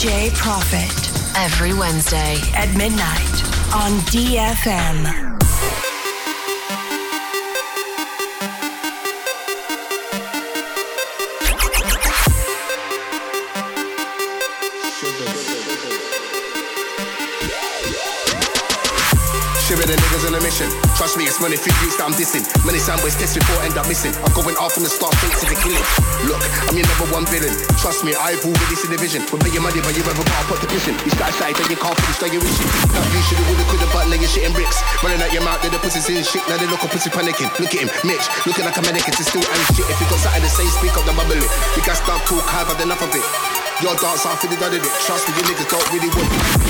DJ Profit every Wednesday at midnight on DFM. Trust me, it's money few youths that I'm dissing. Many sandways test before I end up missing. I'm going off from the start, straight to the killing. Look, I'm your number one villain. Trust me, I've already seen the vision. We're making money, but you ever got put the vision. You start shy, then you can't finish, then you're reaching. Now you shoulda, woulda, coulda, but now you're shitting bricks. Running out your mouth, then the pussy's in shit. Now they look up pussy panicking. Look at him, Mitch, looking like a mannequin. It's still ain't shit. If you got something to say, speak up the bubble it. You guys start talk, I've had enough of it. Your dance off, it done it. Trust me, you niggas don't really want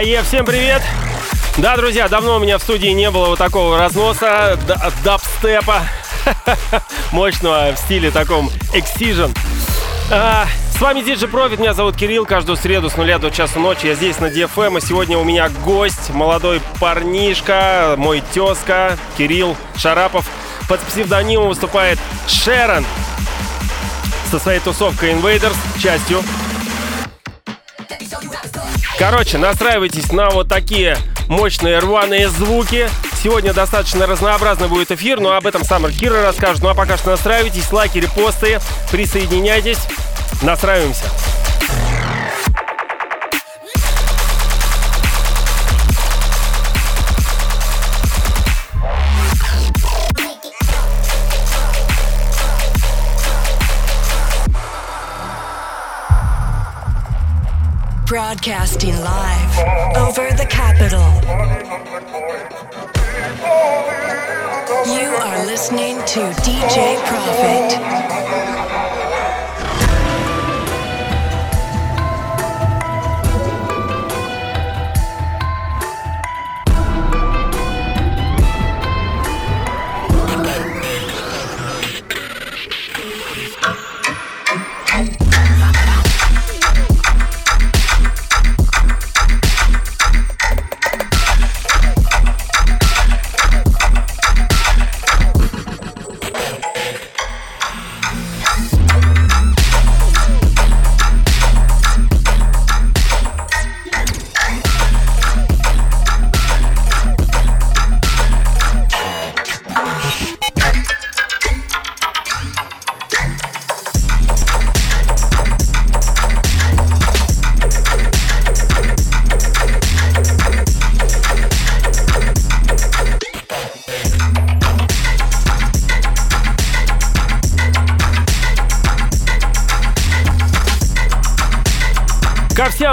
Ае, всем привет! Да, друзья, давно у меня в студии не было вот такого разноса дабстепа мощного в стиле таком Excision. А, с вами Диджи Профит, меня зовут Кирилл. Каждую среду с нуля до часу ночи я здесь на DFM. И сегодня у меня гость, молодой парнишка, мой тезка Кирилл Шарапов. Под псевдонимом выступает Шерон со своей тусовкой Invaders, частью Короче, настраивайтесь на вот такие мощные рваные звуки. Сегодня достаточно разнообразный будет эфир, но об этом сам Кира расскажет. Ну а пока что настраивайтесь, лайки, репосты, присоединяйтесь, настраиваемся. Broadcasting live over the capital. You are listening to DJ Profit.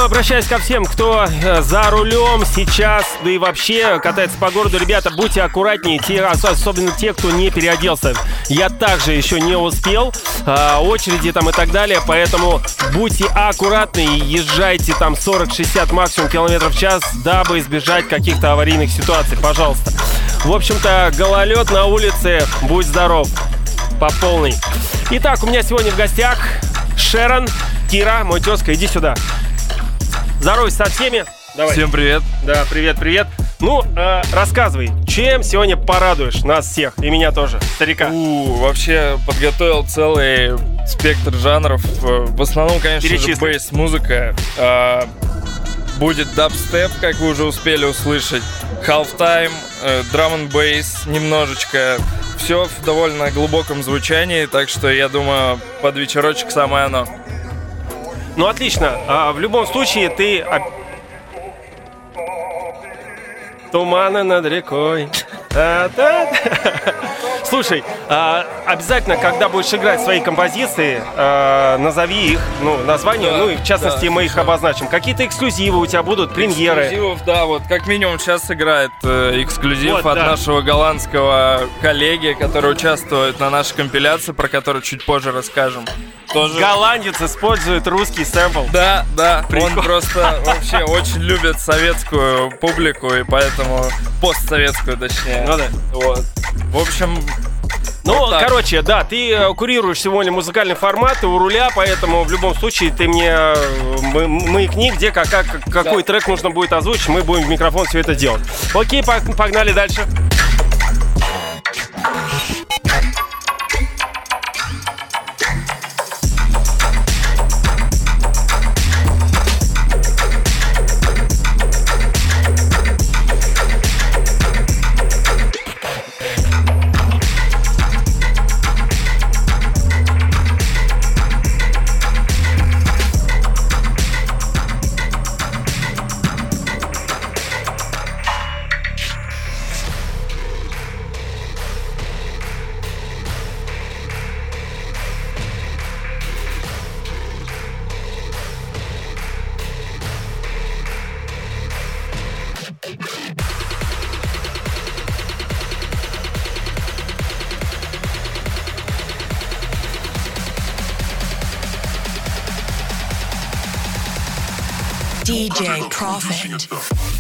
Обращаюсь ко всем, кто э, за рулем сейчас, да и вообще катается по городу. Ребята, будьте аккуратнее, те, особенно те, кто не переоделся. Я также еще не успел, э, очереди там и так далее, поэтому будьте аккуратны и езжайте там 40-60 максимум километров в час, дабы избежать каких-то аварийных ситуаций, пожалуйста. В общем-то, гололед на улице, будь здоров, по полной. Итак, у меня сегодня в гостях Шерон, Кира, мой тезка, иди сюда. Здоровайся со всеми. Давай. Всем привет. Да, привет, привет. Ну, э, рассказывай, чем сегодня порадуешь нас всех, и меня тоже, старика? У, вообще подготовил целый спектр жанров. Э, в основном, конечно же, бейс-музыка. Э, будет дабстеп, как вы уже успели услышать, halftime, э, drum and bass немножечко. Все в довольно глубоком звучании, так что я думаю, под вечерочек самое оно. Ну, отлично. А, в любом случае, ты... Туманы над рекой. Слушай, а, обязательно, когда будешь играть свои композиции, а, назови их, ну, название, да, ну и в частности да, мы их обозначим. Какие-то эксклюзивы у тебя будут, премьеры. Эксклюзивов, да, вот как минимум сейчас играет э, эксклюзив вот, от да. нашего голландского коллеги, который участвует на нашей компиляции, про которую чуть позже расскажем. Тоже... Голландец использует русский сэмпл. Да, да. Прикол. Он просто вообще очень любит советскую публику, и поэтому постсоветскую, точнее. Ну да. Вот. В общем, ну, вот короче, да, ты э, курируешь сегодня музыкальный формат, у руля, поэтому в любом случае ты мне э, маякни, где как, как, какой да. трек нужно будет озвучить, мы будем в микрофон все это делать. Окей, погнали дальше. DJ Profit.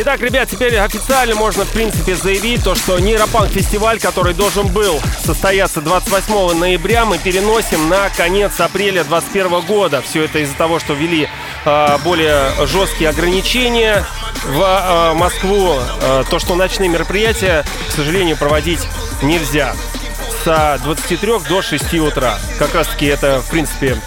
Итак, ребят, теперь официально можно, в принципе, заявить то, что нейропанк фестиваль, который должен был состояться 28 ноября, мы переносим на конец апреля 2021 года. Все это из-за того, что ввели э, более жесткие ограничения в э, Москву. Э, то, что ночные мероприятия, к сожалению, проводить нельзя с 23 до 6 утра. Как раз таки это, в принципе,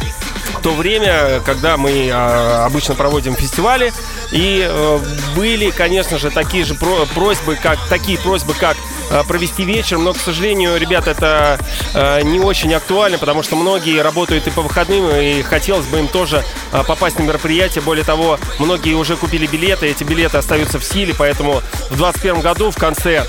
то время, когда мы а, обычно проводим фестивали. И э, были, конечно же, такие же просьбы, как такие просьбы, как э, провести вечер, но, к сожалению, ребят, это э, не очень актуально, потому что многие работают и по выходным, и хотелось бы им тоже попасть на мероприятие. Более того, многие уже купили билеты, эти билеты остаются в силе, поэтому в 2021 году в конце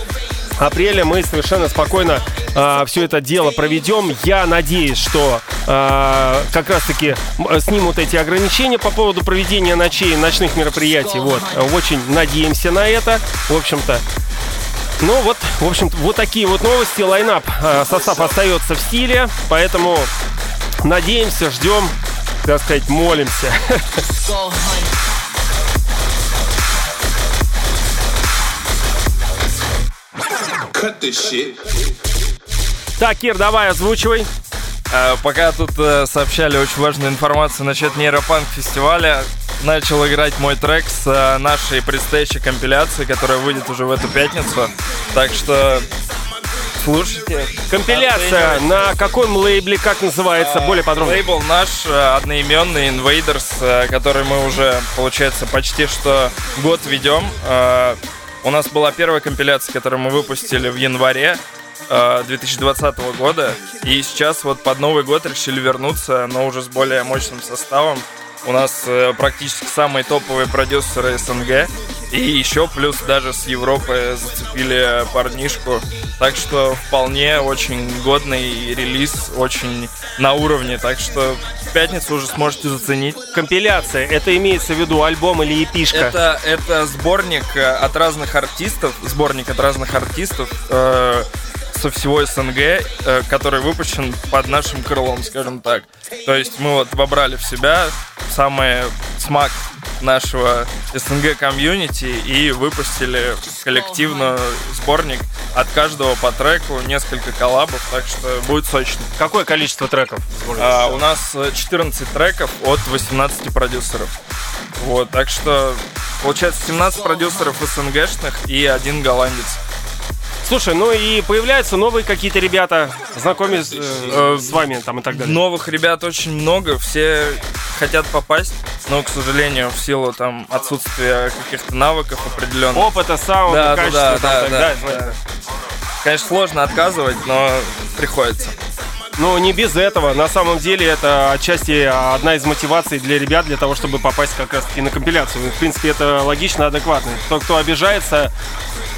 апреля мы совершенно спокойно э, все это дело проведем. Я надеюсь, что э, как раз-таки снимут эти ограничения по поводу проведения ночей, ночных мероприятий. Вот, очень надеемся на это. В общем-то, ну вот, в общем вот такие вот новости. Лайнап, э, состав остается в стиле, поэтому надеемся, ждем, так сказать, молимся. Cut this shit. Так, Кир, давай, озвучивай. А, пока тут э, сообщали очень важную информацию насчет нейропанк фестиваля, начал играть мой трек с э, нашей предстоящей компиляции, которая выйдет уже в эту пятницу. Так что слушайте. Компиляция на каком лейбле, как называется, а, более подробно? Лейбл наш э, одноименный Invaders, э, который мы уже, получается, почти что год ведем. У нас была первая компиляция, которую мы выпустили в январе 2020 э, года. И сейчас вот под Новый год решили вернуться, но уже с более мощным составом. У нас э, практически самые топовые продюсеры СНГ. И еще плюс даже с Европы зацепили парнишку. Так что вполне очень годный релиз, очень на уровне. Так что в пятницу уже сможете заценить. Компиляция, это имеется в виду альбом или эпишка? Это, это сборник э, от разных артистов, сборник от разных артистов. Э, со всего СНГ, э, который выпущен под нашим крылом, скажем так. То есть мы вот вобрали в себя самый смак нашего СНГ комьюнити и выпустили коллективно сборник от каждого по треку, несколько коллабов, так что будет сочно. Какое количество треков? А, у нас 14 треков от 18 продюсеров. Вот, так что получается 17 продюсеров СНГшных и один голландец. Слушай, ну и появляются новые какие-то ребята, знакомясь э, с вами там и так далее. Новых ребят очень много, все хотят попасть, но, к сожалению, в силу там отсутствия каких-то навыков определенных. Опыта, саунда, да, качества, да, да, там, да, да, да. Конечно, сложно отказывать, но приходится. Ну, не без этого. На самом деле, это отчасти одна из мотиваций для ребят, для того, чтобы попасть как раз-таки на компиляцию. В принципе, это логично, адекватно. Тот, кто обижается,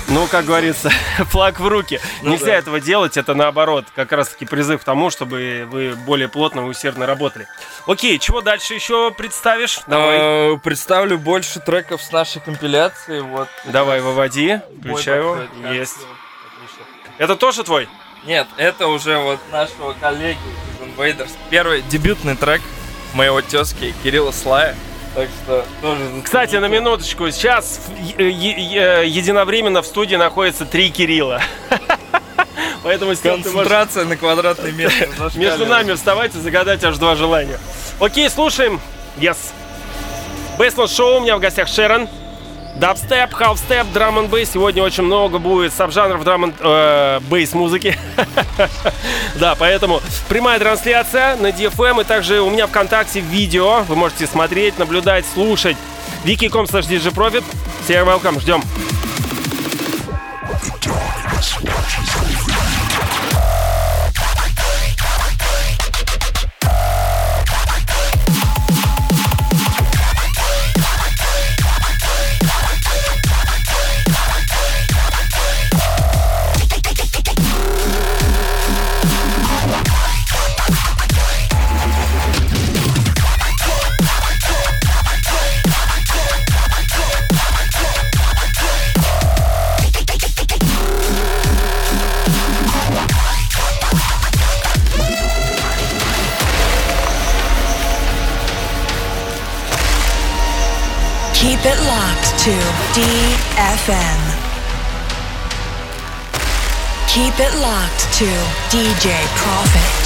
ну, как говорится, флаг в руки. Ну, Нельзя да. этого делать, это наоборот, как раз-таки призыв к тому, чтобы вы более плотно и усердно работали. Окей, чего дальше еще представишь? Давай. А, представлю больше треков с нашей компиляции. Вот. Давай, выводи, включай его. Есть. Это тоже твой? Нет, это уже вот нашего коллеги из Invaders. Первый дебютный трек моего тезки Кирилла Слая. Так что тоже... Кстати, на минуточку, сейчас единовременно в студии находится три Кирилла. Поэтому Концентрация на квадратный метр. Между нами вставайте, загадать аж два желания. Окей, слушаем. Yes. Бейсленд шоу, у меня в гостях Шерон. Дабстеп, халфстеп, драм н бейс. Сегодня очень много будет сабжанров драм н бейс музыки. да, поэтому прямая трансляция на DFM и также у меня ВКонтакте видео. Вы можете смотреть, наблюдать, слушать. wiki.com slash djprofit. Всех welcome, ждем. DFM. Keep it locked to DJ Profit.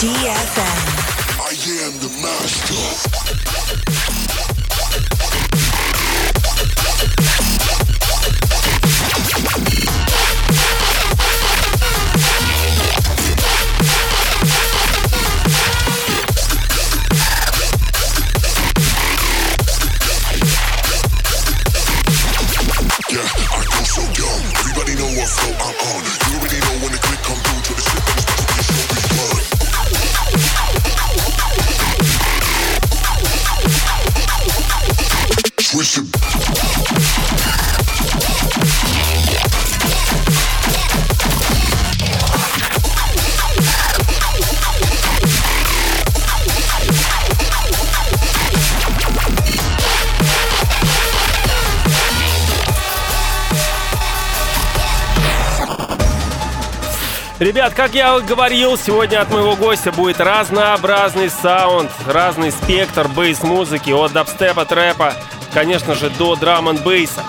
DFM. I am the master. Ребят, как я говорил, сегодня от моего гостя будет разнообразный саунд, разный спектр бейс-музыки, от дабстепа, трэпа, конечно же, до драм н бейса.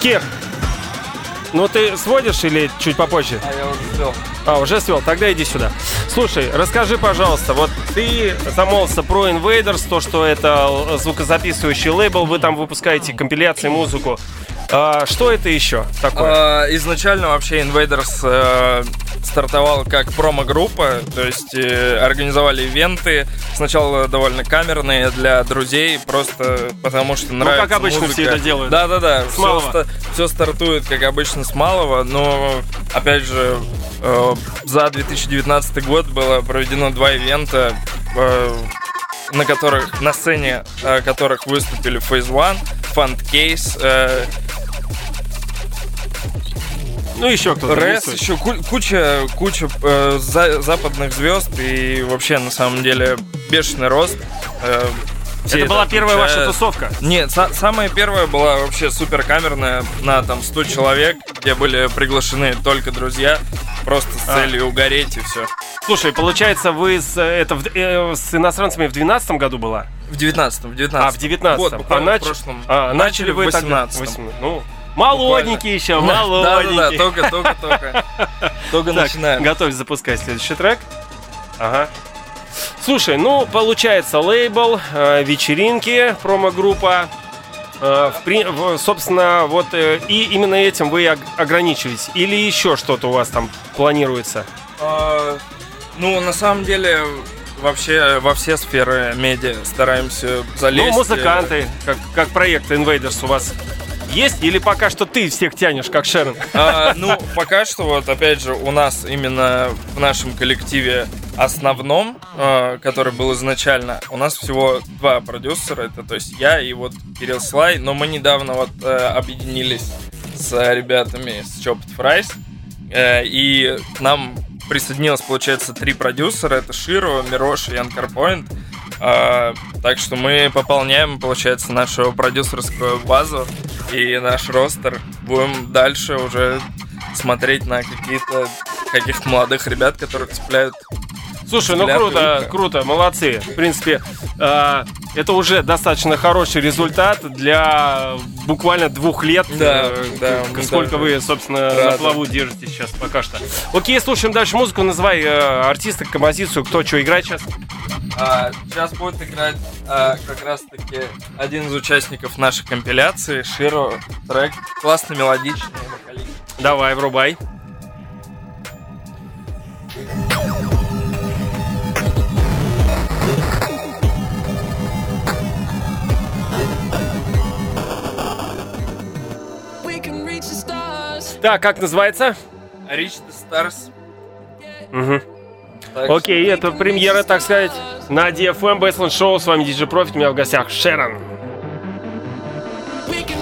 Кир, ну ты сводишь или чуть попозже? А я уже свел. А, уже свел, тогда иди сюда. Слушай, расскажи, пожалуйста, вот ты замолвился про Invaders, то, что это звукозаписывающий лейбл, вы там выпускаете компиляции, музыку. А, что это еще такое? А, изначально вообще Invaders э, стартовал как промо-группа, то есть э, организовали ивенты, сначала довольно камерные для друзей, просто потому что нравится Ну, как обычно музыка. все это делают. Да-да-да, С все, малого. ста- все стартует, как обычно, с малого, но, опять же, э, за 2019 год было проведено два ивента, э, на которых, на сцене э, которых выступили Phase One, Fund Case, э, Ну, еще кто-то. Рэс, рисует. еще ку- куча, куча э, за- западных звезд и вообще на самом деле бешеный рост. Э, все Это была первая ваша тусовка? Нет, са- самая первая была вообще супер камерная на там 100 человек, где были приглашены только друзья, просто с А. целью угореть и все. Слушай, получается, вы с, это, в- э, с иностранцами в 12 году была? В 19-м, в 19 А, в 19 Вот, а, нач- в прошлом. а, начали вы в тогда- 18 восемь- Ну, молоденький еще, Да, да, молоденький. только, только, только. Только начинаем. готовь запускать следующий трек. Ага. Слушай, ну, получается, лейбл, э, вечеринки, промо-группа. Э, в собственно, вот э, и именно этим вы ог- ограничиваетесь. Или еще что-то у вас там планируется? А, Ну, на самом деле, вообще во все сферы медиа стараемся залезть. Ну, музыканты, как, как проект Invaders у вас есть? Или пока что ты всех тянешь, как Шерон? А, ну, пока что, вот опять же, у нас именно в нашем коллективе основном, а, который был изначально, у нас всего два продюсера, это то есть я и вот Кирилл Слай, но мы недавно вот э, объединились с ребятами с Chopped Fries, э, и к нам присоединилось, получается, три продюсера, это Широ, Мирош и Анкар Point, А, так что мы пополняем, получается, нашу продюсерскую базу и наш ростер. Будем дальше уже смотреть на какие-то каких-то молодых ребят, которых цепляют. Слушай, ну круто, круто, молодцы. В принципе, э, это уже достаточно хороший результат для буквально двух лет. Да, э, да, сколько даже вы, собственно, на рады. плаву держите сейчас пока что. Окей, слушаем дальше музыку. Называй э, артиста, композицию, кто что играет сейчас. сейчас будет играть а, как раз-таки один из участников нашей компиляции, Широ, трек классно мелодичный. Давай, врубай. We Так, как называется? Reach the Stars. Мгм. Так что- Окей, это премьера, так сказать, на DFM Baseline Show. С вами DJ Profit, у меня в гостях Шерон. We can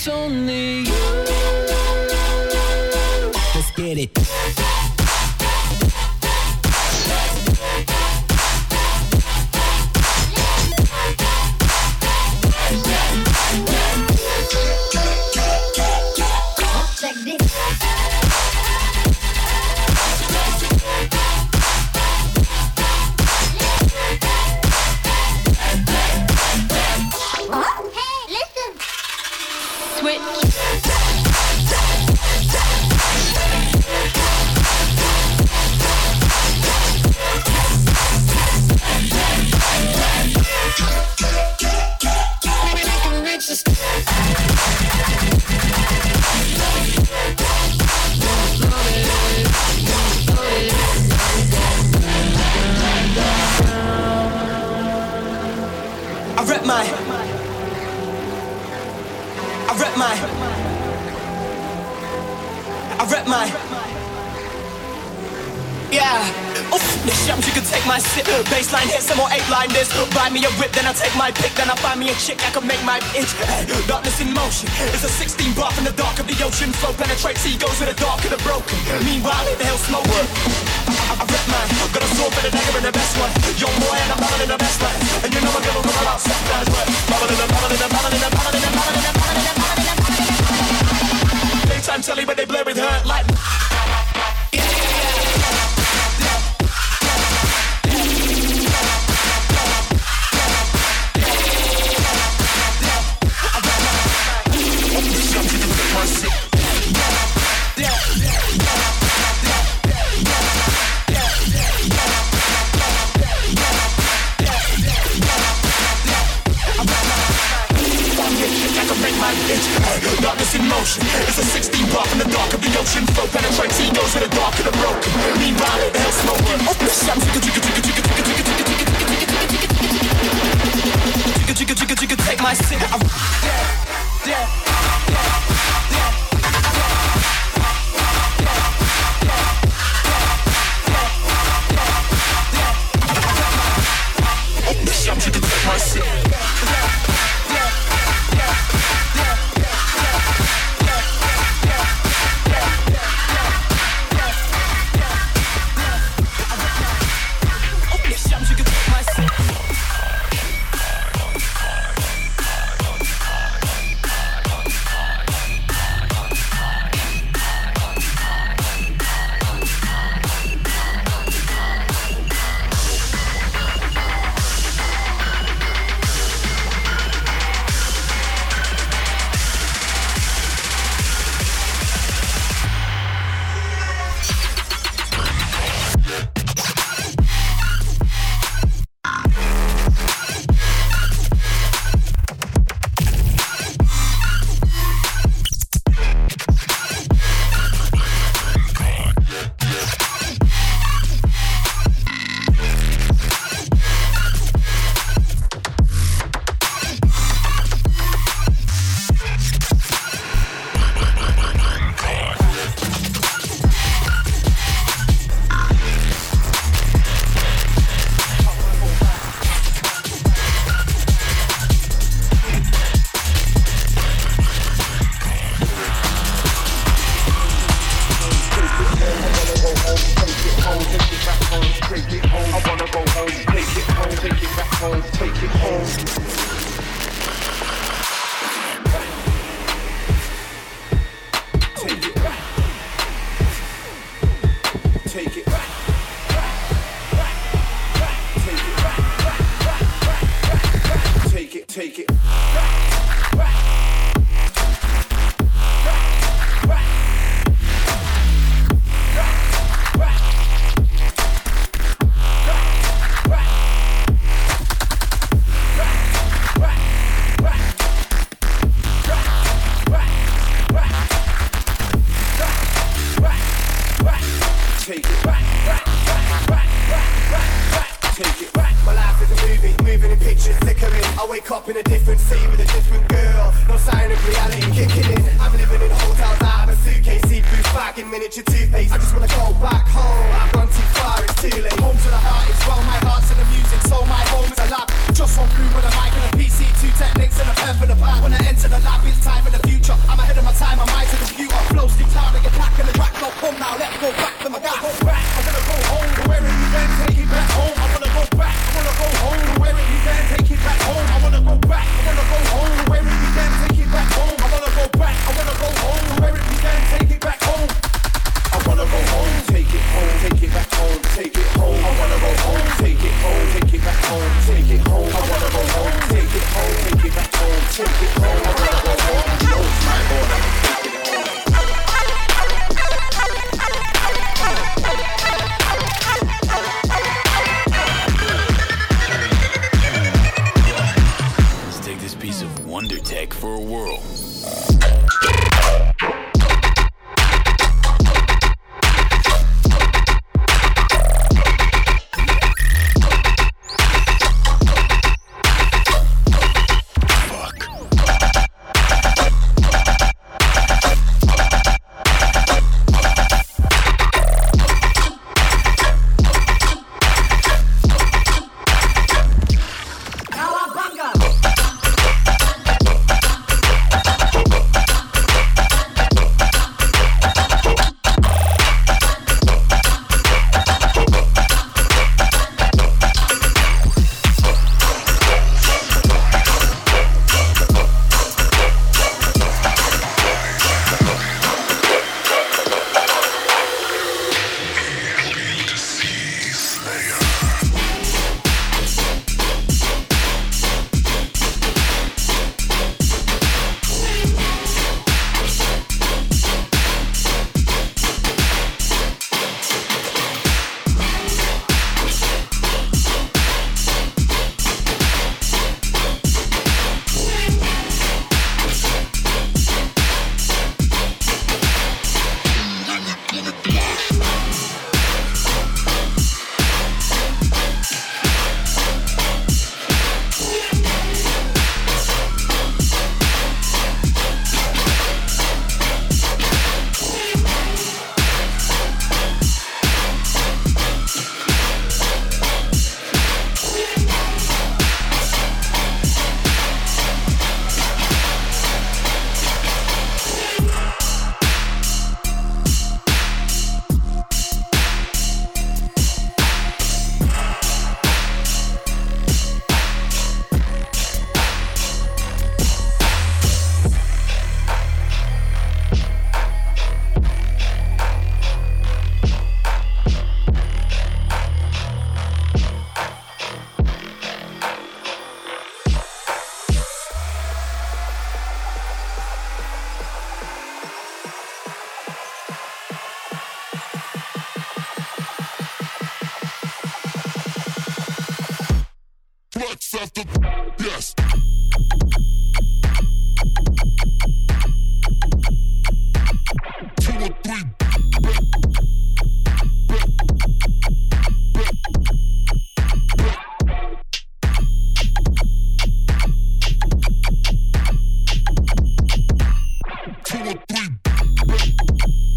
It's only blindness. Buy me a whip, then I take my pick, then I find me a chick that can make my itch. Hey, darkness in motion. It's a 16 bar from the dark of the ocean. Flow penetrates egos with the dark of the broken. Meanwhile, the hell slow. I, I rep mine, got a sword for the dagger and the best one. Young boy, and I'm battling the best one. And you know I'm gonna run out sometimes, but battling, battling, battling, battling, battling, battling, battling, battling, battling,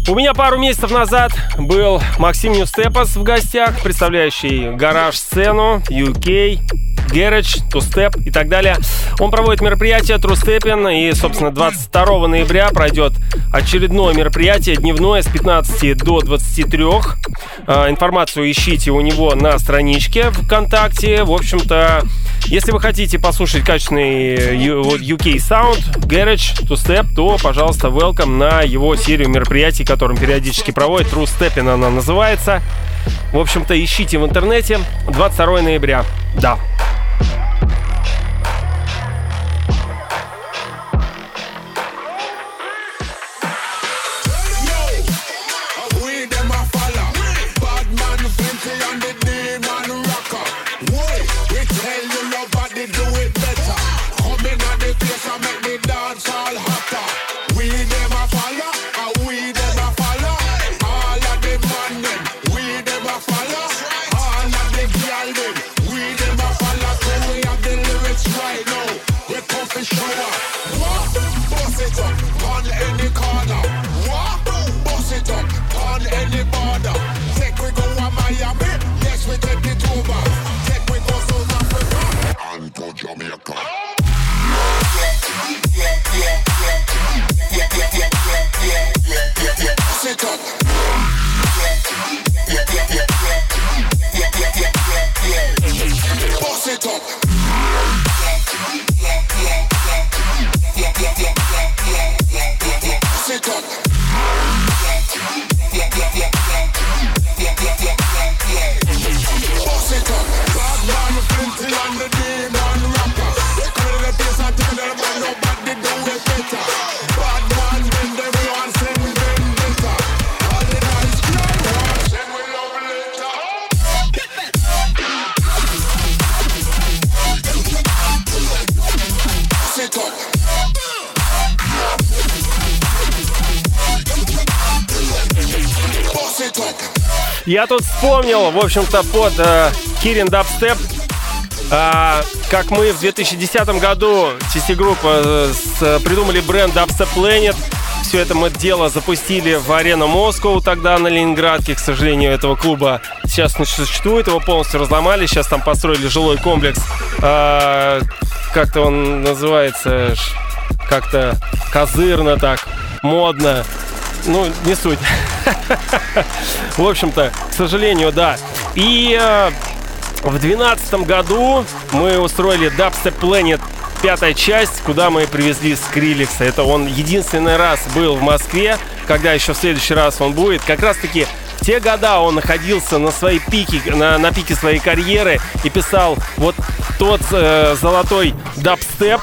У меня пару месяцев назад был Максим Нюстепас в гостях, представляющий гараж-сцену UK. Garage, Step и так далее. Он проводит мероприятие Stepping, и, собственно, 22 ноября пройдет очередное мероприятие дневное с 15 до 23. А, информацию ищите у него на страничке ВКонтакте. В общем-то, если вы хотите послушать качественный UK Sound, Garage, Two Step, то, пожалуйста, welcome на его серию мероприятий, которым периодически проводит. True Stepping она называется. В общем-то, ищите в интернете. 22 ноября. Да. Я тут вспомнил, в общем-то, под э, Кирин Дабстеп, э, как мы в 2010 году TC Group э, придумали бренд Dubstep Planet. Все это мы дело запустили в арену Москву тогда на Ленинградке. К сожалению, этого клуба сейчас не существует. Его полностью разломали. Сейчас там построили жилой комплекс. Э, как-то он называется как-то козырно так, модно. Ну, не суть. В общем-то, к сожалению, да. И э, в 2012 году мы устроили Dubstep Planet пятая часть, куда мы привезли Скриликса. Это он единственный раз был в Москве, когда еще в следующий раз он будет. Как раз таки в те года он находился на своей пике, на, на пике своей карьеры и писал вот тот э, золотой дабстеп,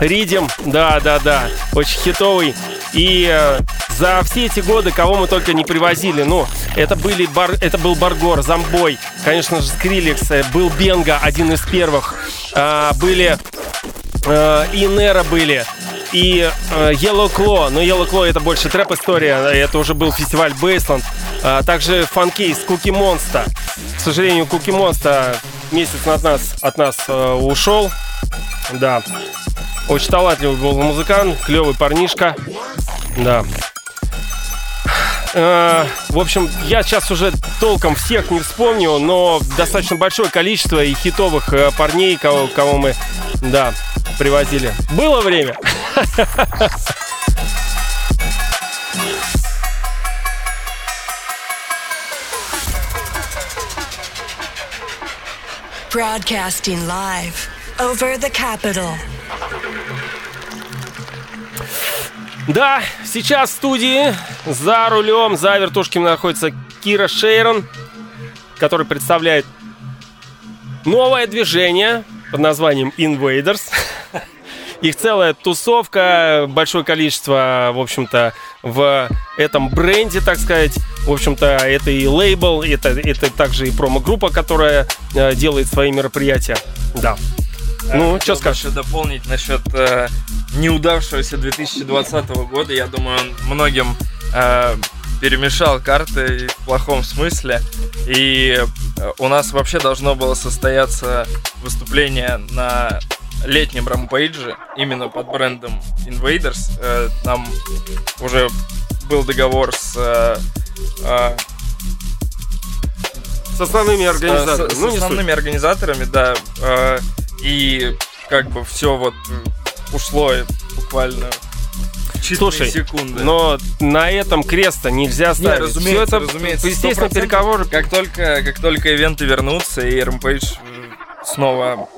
Riddim, да, да, да, очень хитовый. И э, за все эти годы, кого мы только не привозили, ну, это, были бар, это был Borgore, Zomboy, конечно же, Skrillex, э, был Benga, один из первых, э, были э, и Nero были, и э, Yellow Claw, но Yellow Claw это больше трэп-история, это уже был фестиваль Bassland, а также Funkcase, Cookie Monsta. К сожалению, Cookie Monsta месяц от нас, от нас э, ушел, да. Очень талантливый был музыкант, клевый парнишка. Да. Э, в общем, я сейчас уже толком всех не вспомню, но достаточно большое количество и хитовых э, парней, кого, кого мы, да, привозили. Было время. Broadcasting live over the capital. Да, сейчас в студии за рулем, за вертушками находится Кира Шейрон, который представляет новое движение под названием Invaders. Их целая тусовка, большое количество, в общем-то, в этом бренде, так сказать. В общем-то, это и лейбл, это, это также и промо-группа, которая э, делает свои мероприятия. Да. Ну, что скажешь? еще дополнить насчет э, неудавшегося 2020 года. Я думаю, он многим э, перемешал карты в плохом смысле. И э, у нас вообще должно было состояться выступление на летнем рампейдже, именно под брендом Invaders. Э, нам уже был договор с э, э, С основными с, организаторами. с ну, суть. основными организаторами, да. э, и как бы все вот ушло буквально Слушай, секунды. но на этом креста нельзя Не, ставить. разумеется, Всё это, разумеется, естественно, 100%. переговоры. Как только, как только ивенты вернутся и Rampage снова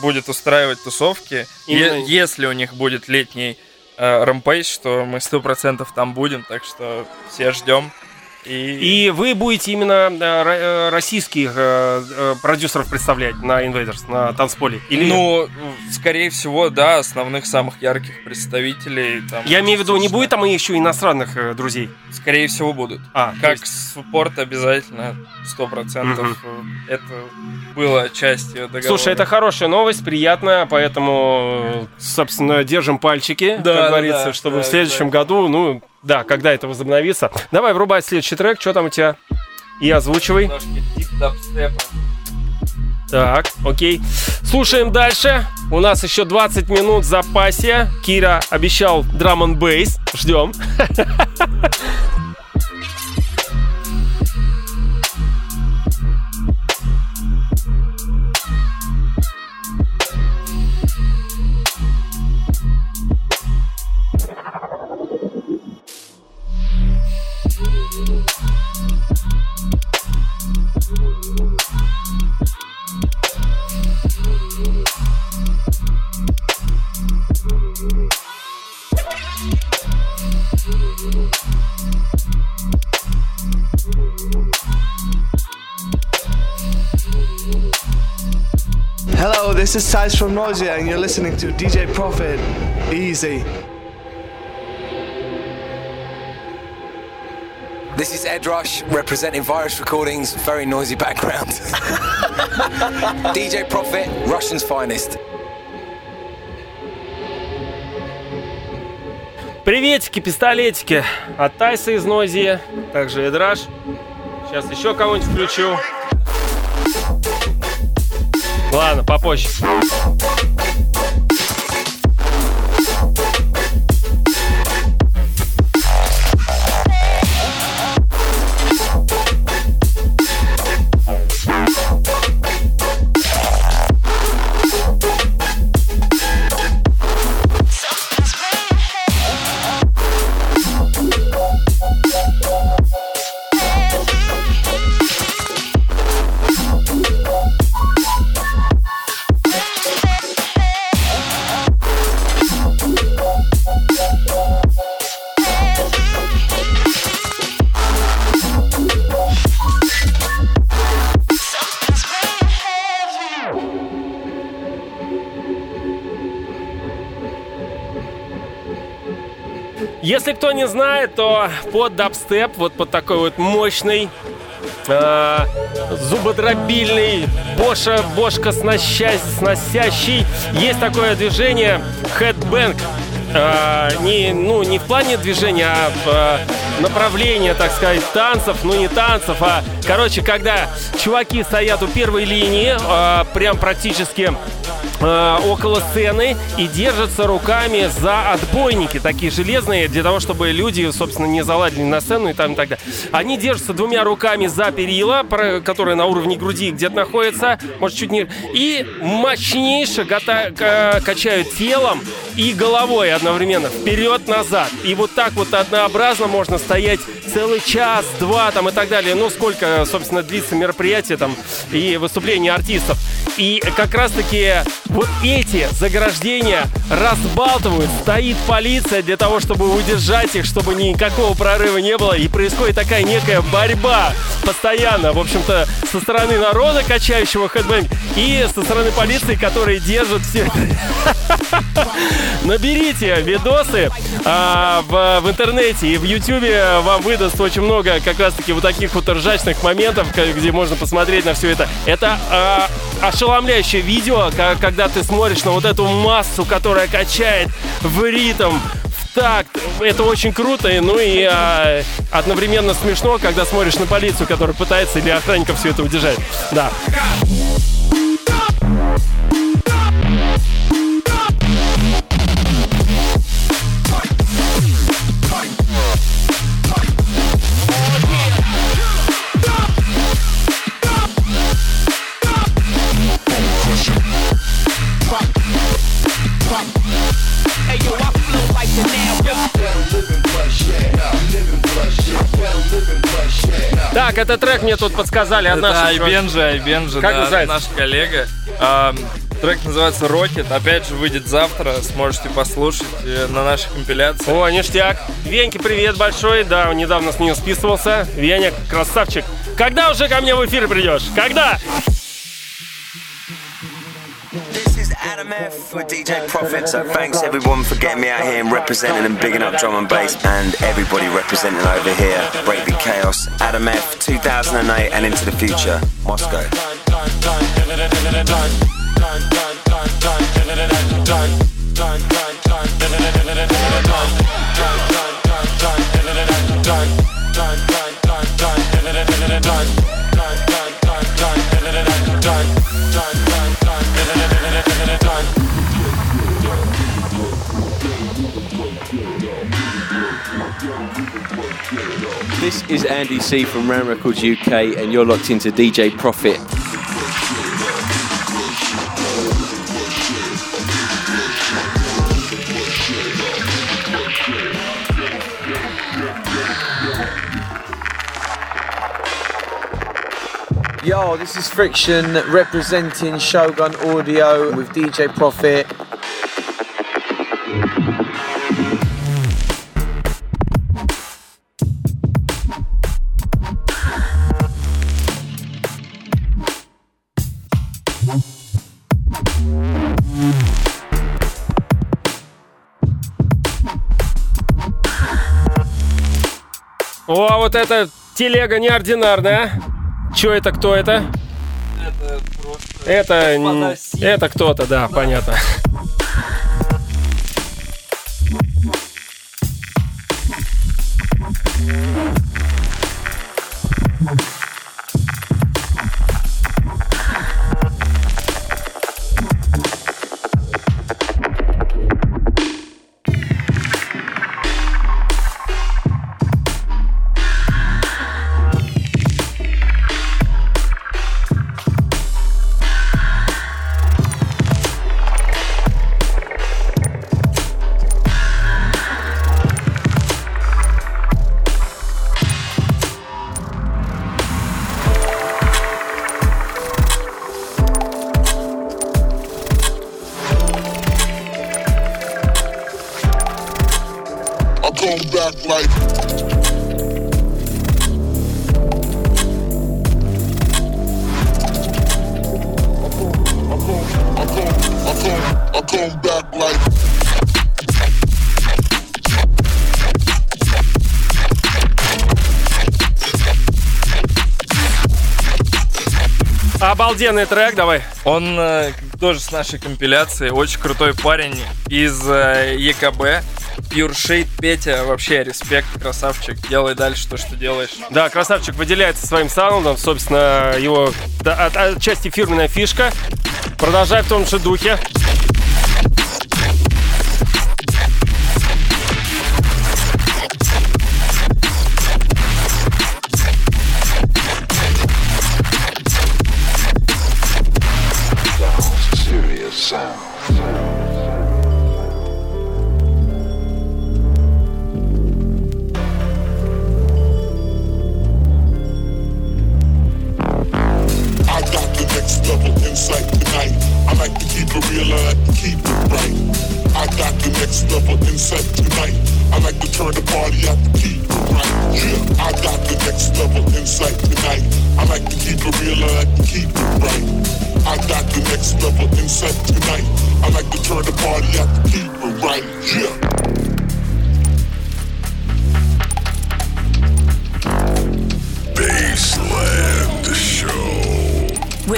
будет устраивать тусовки, Именно- е- если у них будет летний э, Rampage, то мы сто процентов там будем, так что все ждем. И, И вы будете именно э, э, российских э, продюсеров представлять на Invaders, на танцполе? Или... ну, скорее всего, да, основных самых ярких представителей. Там, Я имею в виду, не будет там еще иностранных друзей? Скорее всего, будут. А, Как есть- суппорт обязательно, сто процентов. Это было частью договора. Слушай, это хорошая новость, приятно, поэтому, собственно, держим пальчики, Да, как говорится, да, чтобы да, в следующем да. году, ну, да, когда это возобновится. Давай врубать следующий трек, что там у тебя? И озвучивай. Так, окей. Слушаем дальше. У нас еще 20 минут в запасе. Кира обещал драм н бейс. Ждем. Hello, this is Size from Nausea, and you're listening to DJ Profit. Easy. This is Ed Rush representing Virus Recordings, very noisy background. DJ Profit, Russian's finest. Приветики, пистолетики от Тайса из Нойзи, также Эдраш. Сейчас еще кого-нибудь включу. Ладно, попозже. Кто не знает, то под дабстеп, вот под такой вот мощный, э, зубодробильный, боша, бошка сносящий, сносящий, есть такое движение headbang. Э, не, ну, не в плане движения, а в э, направлении, так сказать, танцев, ну не танцев, а, короче, когда чуваки стоят у первой линии, э, прям практически э, около сцены и держатся руками за отбойники, такие железные, для того, чтобы люди, собственно, не заладили на сцену и там и так далее. Они держатся двумя руками за перила, которые на уровне груди где-то находятся, может, чуть не... И мощнейше к- качают телом и головой одновременно вперед-назад. И вот так вот однообразно можно стоять целый час, два там и так далее. Ну, сколько, собственно, длится мероприятие там и выступления артистов. И как раз-таки вот эти заграждения разбалтывают, стоит полиция для того, чтобы удержать их, чтобы никакого прорыва не было. И происходит такая некая борьба постоянно, в общем-то, со стороны народа, качающего хэдбэнг, и со стороны полиции, которые держат все. Наберите видосы а, в, интернете и в ютубе вам выдаст очень много как раз-таки вот таких вот ржачных моментов, где можно посмотреть на все это. Это а, ошеломляющее видео, когда ты смотришь на вот эту массу, которая качает в ритм, в такт. Это очень круто, ну и а, одновременно смешно, когда смотришь на полицию, которая пытается или охранников все это удержать. Да. Так, этот трек мне тут подсказали от Это наших... Айбенджи, Айбенджи, Как да, называется? наш коллега. А, трек называется Rocket. Опять же, выйдет завтра. Сможете послушать э, на нашей компиляции. О, ништяк. Веньке привет большой. Да, недавно с ним списывался. Веня, красавчик. Когда уже ко мне в эфир придешь? Когда? This is Adam F with DJ Profit. So thanks everyone for getting me out here and representing and bigging up drum and bass, and everybody representing over here. Breakbeat Chaos, Adam F, 2008 and into the future, Moscow. This is Andy C from Ram Records UK, and you're locked into DJ Profit. Yo, this is Friction representing Shogun Audio with DJ Profit. Вот эта телега неординарная. Чё это, кто это? Это просто... Это, это кто-то, да, понятно. I Обалденный трек, давай. Он э, тоже с нашей компиляции. Очень крутой парень из э, ЕКБ. Pure Shade Петя. Вообще респект, красавчик. Делай дальше то, что делаешь. Да, красавчик выделяется своим саундом, собственно, его да, от- отчасти фирменная фишка. Продолжай в том же духе.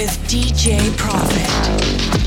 With DJ Profit.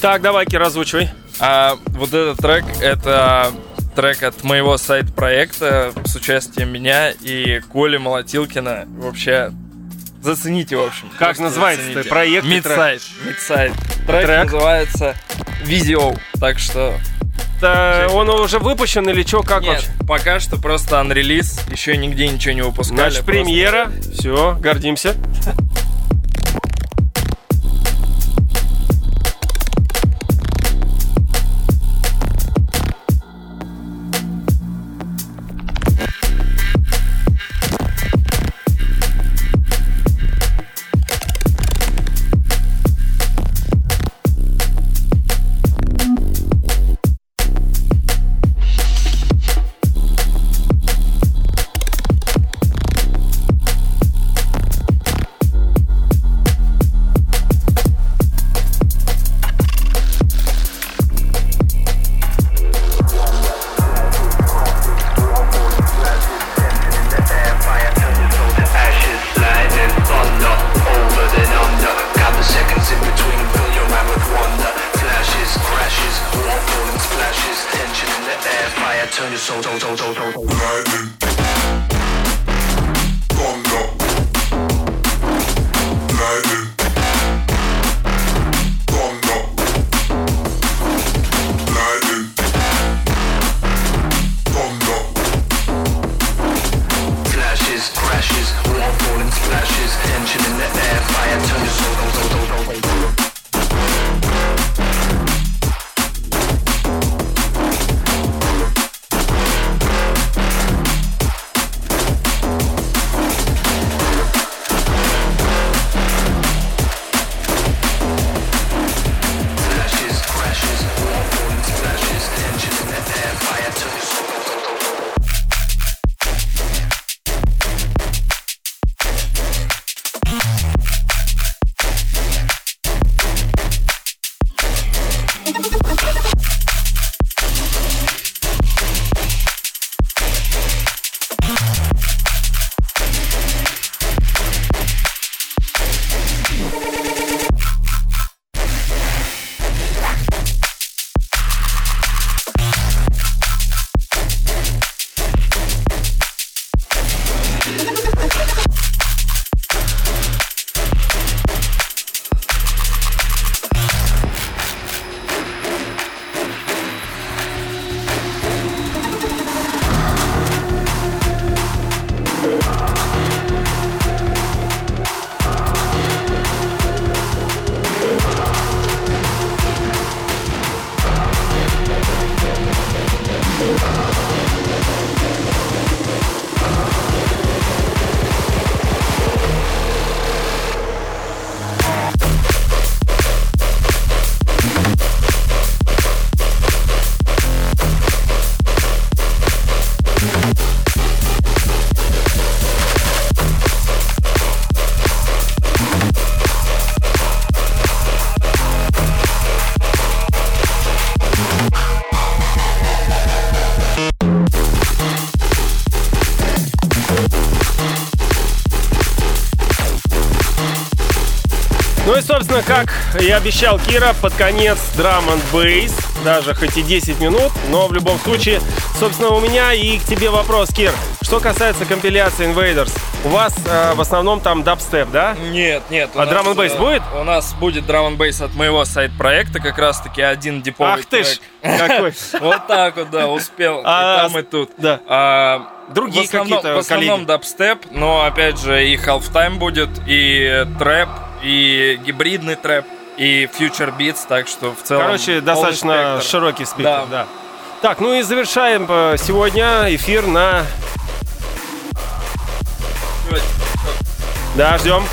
Так, давай, Кир, озвучивай. А вот этот трек — это трек от моего сайт-проекта с участием меня и Коли Молотилкина. Вообще Зацените, в общем. Как Просто называется зацените. проект? Мидсайд. Мидсайд. Трек, Трек? называется Видео. Так что... Да, он уже выпущен или что, как Нет, вообще? пока что просто анрелиз. Еще нигде ничего не выпускали. Просто- премьера. Все, гордимся. Ну и, собственно, как и обещал Кира, под конец драм and бейс, даже хоть и 10 минут, но в любом случае, собственно, у меня и к тебе вопрос, Кир. Что касается компиляции Invaders, у вас э, в основном там дабстеп, да? Нет, нет. А драм бейс э, будет? У нас будет драм бейс от моего сайт-проекта, как раз-таки один диповый Ах ты ж, какой. Вот так вот, да, успел. И А, там, и тут. Да. А, Другие какие-то В основном дабстеп, но опять же и halftime будет, и трэп, и гибридный трэп, и future beats, так что в целом... Короче, достаточно спектр. широкий спектр, Да. да. Так, ну и завершаем э, сегодня эфир на... Да, ждем.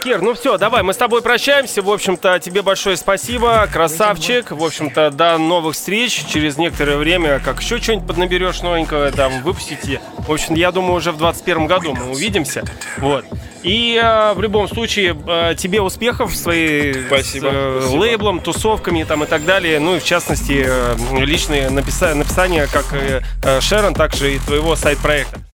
Так, Ир, ну все, давай, мы с тобой прощаемся. В общем-то, тебе большое спасибо, красавчик. В общем-то, до новых встреч. Через некоторое время, как еще что-нибудь поднаберешь новенькое, там, выпустите. В общем, я думаю, уже в 2021 году мы увидимся. Вот. И э, в любом случае, э, тебе успехов своей Спасибо. с, э, Спасибо. лейблом, тусовками там и так далее. Ну и в частности, э, личные написа- написания как и э, Шерон, так же и твоего сайт-проекта.